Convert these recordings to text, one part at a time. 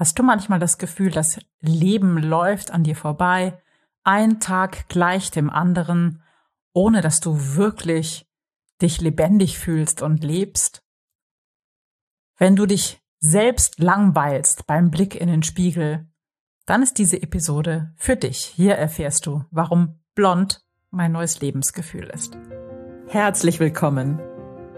Hast du manchmal das Gefühl, das Leben läuft an dir vorbei, ein Tag gleich dem anderen, ohne dass du wirklich dich lebendig fühlst und lebst? Wenn du dich selbst langweilst beim Blick in den Spiegel, dann ist diese Episode für dich. Hier erfährst du, warum blond mein neues Lebensgefühl ist. Herzlich willkommen.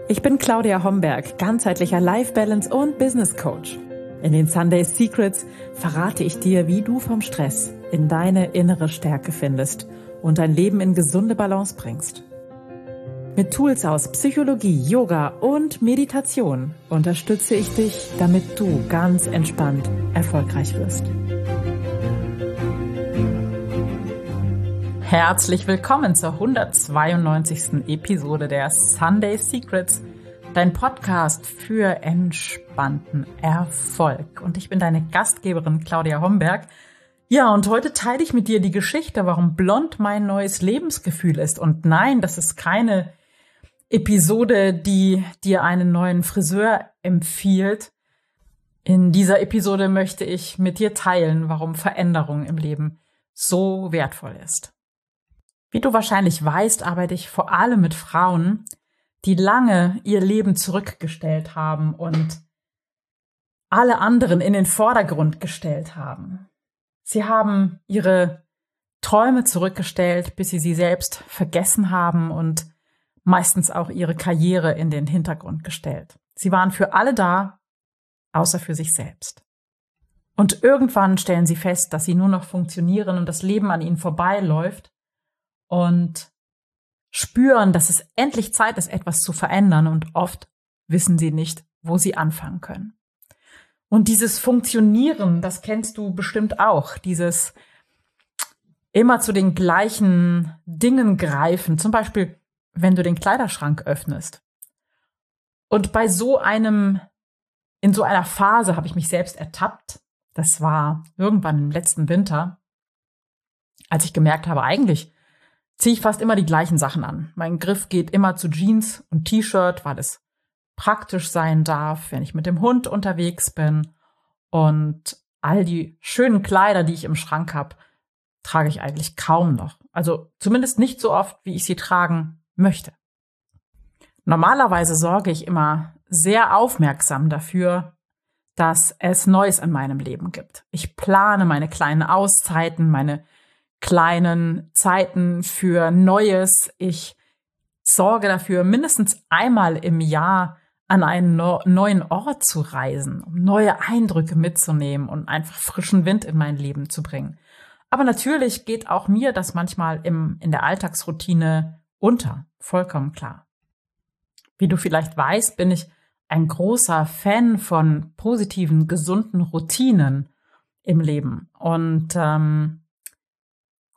Ich bin Claudia Homberg, ganzheitlicher Life Balance und Business Coach. In den Sunday Secrets verrate ich dir, wie du vom Stress in deine innere Stärke findest und dein Leben in gesunde Balance bringst. Mit Tools aus Psychologie, Yoga und Meditation unterstütze ich dich, damit du ganz entspannt erfolgreich wirst. Herzlich willkommen zur 192. Episode der Sunday Secrets – dein Podcast für entspannten Erfolg. Und ich bin deine Gastgeberin Claudia Homberg. Ja, und heute teile ich mit dir die Geschichte, warum blond mein neues Lebensgefühl ist. Und nein, das ist keine Episode, die dir einen neuen Friseur empfiehlt. In dieser Episode möchte ich mit dir teilen, warum Veränderung im Leben so wertvoll ist. Wie du wahrscheinlich weißt, arbeite ich vor allem mit Frauen, die lange ihr Leben zurückgestellt haben und alle anderen in den Vordergrund gestellt haben. Sie haben ihre Träume zurückgestellt, bis sie sie selbst vergessen haben und meistens auch ihre Karriere in den Hintergrund gestellt. Sie waren für alle da, außer für sich selbst. Und irgendwann stellen sie fest, dass sie nur noch funktionieren und das Leben an ihnen vorbeiläuft und spüren, dass es endlich Zeit ist, etwas zu verändern und oft wissen sie nicht, wo sie anfangen können. Und dieses Funktionieren, das kennst du bestimmt auch, dieses immer zu den gleichen Dingen greifen, zum Beispiel, wenn du den Kleiderschrank öffnest. Und bei so einem, in so einer Phase habe ich mich selbst ertappt. Das war irgendwann im letzten Winter, als ich gemerkt habe, eigentlich ziehe ich fast immer die gleichen Sachen an. Mein Griff geht immer zu Jeans und T-Shirt, weil es praktisch sein darf, wenn ich mit dem Hund unterwegs bin. Und all die schönen Kleider, die ich im Schrank habe, trage ich eigentlich kaum noch. Also zumindest nicht so oft, wie ich sie tragen möchte. Normalerweise sorge ich immer sehr aufmerksam dafür, dass es Neues in meinem Leben gibt. Ich plane meine kleinen Auszeiten, meine kleinen Zeiten für Neues. Ich sorge dafür, mindestens einmal im Jahr an einen no neuen Ort zu reisen, um neue Eindrücke mitzunehmen und einfach frischen Wind in mein Leben zu bringen. Aber natürlich geht auch mir das manchmal im, in der Alltagsroutine unter. Vollkommen klar. Wie du vielleicht weißt, bin ich ein großer Fan von positiven, gesunden Routinen im Leben. Und ähm,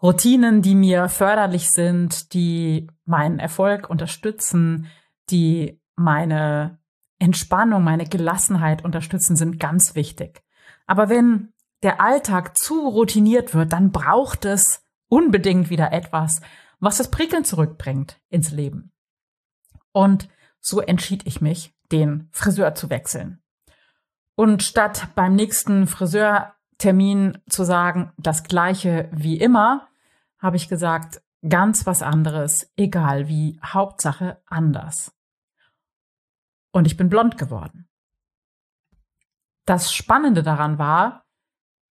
Routinen, die mir förderlich sind, die meinen Erfolg unterstützen, die meine Entspannung, meine Gelassenheit unterstützen, sind ganz wichtig. Aber wenn der Alltag zu routiniert wird, dann braucht es unbedingt wieder etwas, was das Prickeln zurückbringt ins Leben. Und so entschied ich mich, den Friseur zu wechseln. Und statt beim nächsten Friseur Termin zu sagen, das gleiche wie immer, habe ich gesagt, ganz was anderes, egal wie, Hauptsache anders. Und ich bin blond geworden. Das Spannende daran war,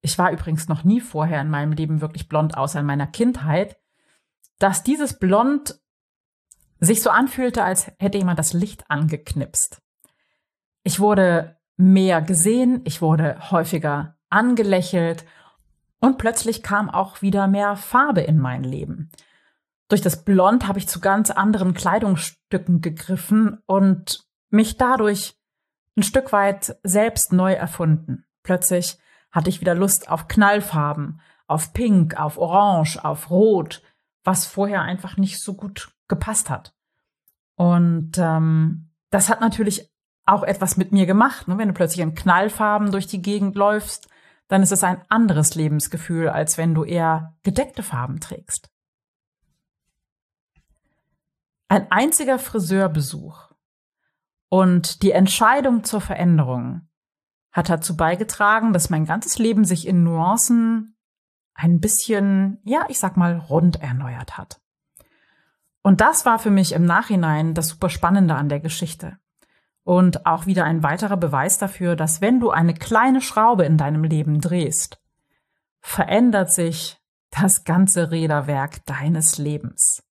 ich war übrigens noch nie vorher in meinem Leben wirklich blond, außer in meiner Kindheit, dass dieses Blond sich so anfühlte, als hätte jemand das Licht angeknipst. Ich wurde mehr gesehen, ich wurde häufiger angelächelt und plötzlich kam auch wieder mehr Farbe in mein Leben. Durch das Blond habe ich zu ganz anderen Kleidungsstücken gegriffen und mich dadurch ein Stück weit selbst neu erfunden. Plötzlich hatte ich wieder Lust auf Knallfarben, auf Pink, auf Orange, auf Rot, was vorher einfach nicht so gut gepasst hat. Und ähm, das hat natürlich auch etwas mit mir gemacht. Ne? Wenn du plötzlich in Knallfarben durch die Gegend läufst, dann ist es ein anderes Lebensgefühl, als wenn du eher gedeckte Farben trägst. Ein einziger Friseurbesuch und die Entscheidung zur Veränderung hat dazu beigetragen, dass mein ganzes Leben sich in Nuancen ein bisschen, ja, ich sag mal, rund erneuert hat. Und das war für mich im Nachhinein das super Spannende an der Geschichte. Und auch wieder ein weiterer Beweis dafür, dass wenn du eine kleine Schraube in deinem Leben drehst, verändert sich das ganze Räderwerk deines Lebens.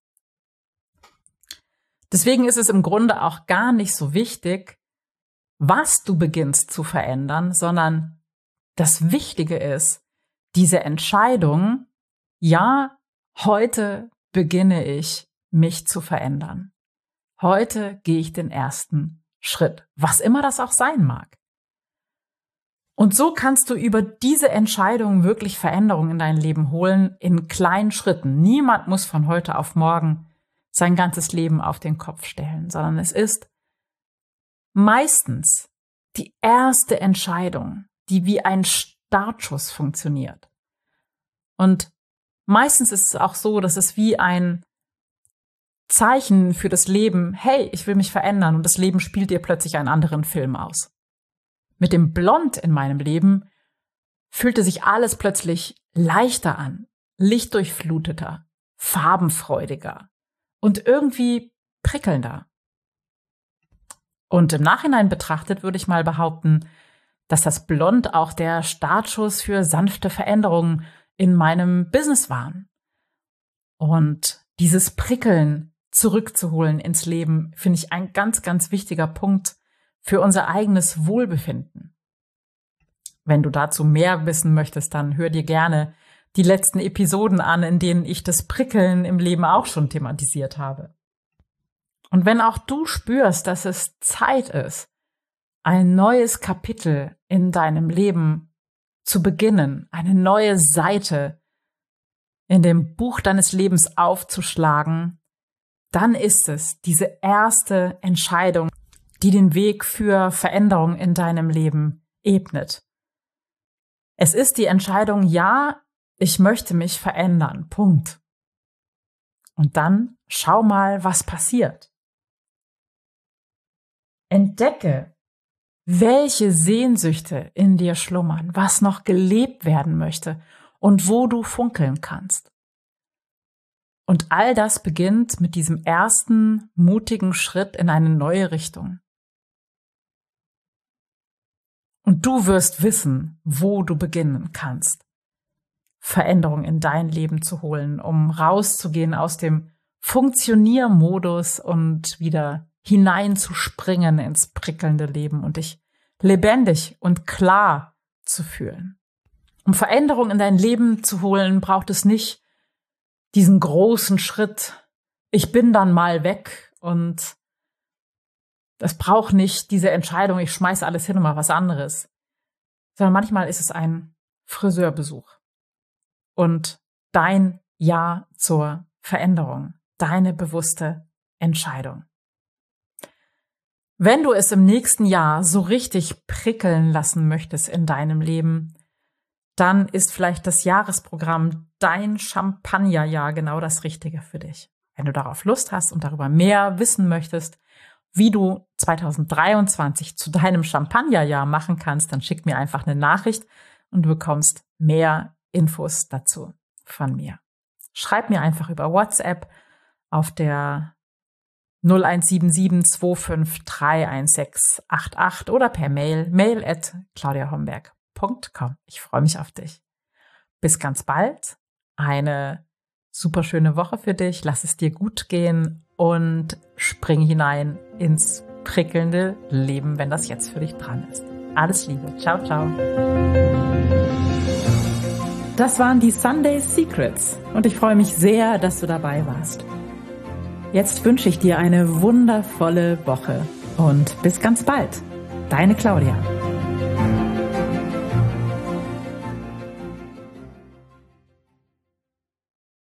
Deswegen ist es im Grunde auch gar nicht so wichtig, was du beginnst zu verändern, sondern das Wichtige ist, diese Entscheidung, ja, heute beginne ich mich zu verändern. Heute gehe ich den ersten Schritt, was immer das auch sein mag. Und so kannst du über diese Entscheidung wirklich Veränderungen in dein Leben holen, in kleinen Schritten. Niemand muss von heute auf morgen sein ganzes Leben auf den Kopf stellen, sondern es ist meistens die erste Entscheidung, die wie ein Startschuss funktioniert. Und meistens ist es auch so, dass es wie ein Zeichen für das Leben, hey, ich will mich verändern und das Leben spielt dir plötzlich einen anderen Film aus. Mit dem Blond in meinem Leben fühlte sich alles plötzlich leichter an, lichtdurchfluteter, farbenfreudiger und irgendwie prickelnder. Und im Nachhinein betrachtet würde ich mal behaupten, dass das Blond auch der Startschuss für sanfte Veränderungen in meinem Business waren. Und dieses Prickeln zurückzuholen ins Leben, finde ich ein ganz, ganz wichtiger Punkt für unser eigenes Wohlbefinden. Wenn du dazu mehr wissen möchtest, dann hör dir gerne die letzten Episoden an, in denen ich das Prickeln im Leben auch schon thematisiert habe. Und wenn auch du spürst, dass es Zeit ist, ein neues Kapitel in deinem Leben zu beginnen, eine neue Seite in dem Buch deines Lebens aufzuschlagen, dann ist es diese erste Entscheidung, die den Weg für Veränderung in deinem Leben ebnet. Es ist die Entscheidung, ja, ich möchte mich verändern. Punkt. Und dann schau mal, was passiert. Entdecke, welche Sehnsüchte in dir schlummern, was noch gelebt werden möchte und wo du funkeln kannst. Und all das beginnt mit diesem ersten mutigen Schritt in eine neue Richtung. Und du wirst wissen, wo du beginnen kannst, Veränderung in dein Leben zu holen, um rauszugehen aus dem Funktioniermodus und wieder hineinzuspringen ins prickelnde Leben und dich lebendig und klar zu fühlen. Um Veränderung in dein Leben zu holen, braucht es nicht diesen großen Schritt, ich bin dann mal weg und das braucht nicht diese Entscheidung, ich schmeiß alles hin und mal was anderes, sondern manchmal ist es ein Friseurbesuch. Und dein Ja zur Veränderung, deine bewusste Entscheidung. Wenn du es im nächsten Jahr so richtig prickeln lassen möchtest in deinem Leben, dann ist vielleicht das Jahresprogramm Dein Champagnerjahr genau das Richtige für dich. Wenn du darauf Lust hast und darüber mehr wissen möchtest, wie du 2023 zu deinem Champagnerjahr machen kannst, dann schick mir einfach eine Nachricht und du bekommst mehr Infos dazu von mir. Schreib mir einfach über WhatsApp auf der 0177 2531688 oder per Mail mail at claudiahomberg www.mama-mama.com. Ich freue mich auf dich. Bis ganz bald. Eine super schöne Woche für dich. Lass es dir gut gehen und spring hinein ins prickelnde Leben, wenn das jetzt für dich dran ist. Alles Liebe. Ciao, ciao. Das waren die Sunday Secrets und ich freue mich sehr, dass du dabei warst. Jetzt wünsche ich dir eine wundervolle Woche und bis ganz bald. Deine Claudia.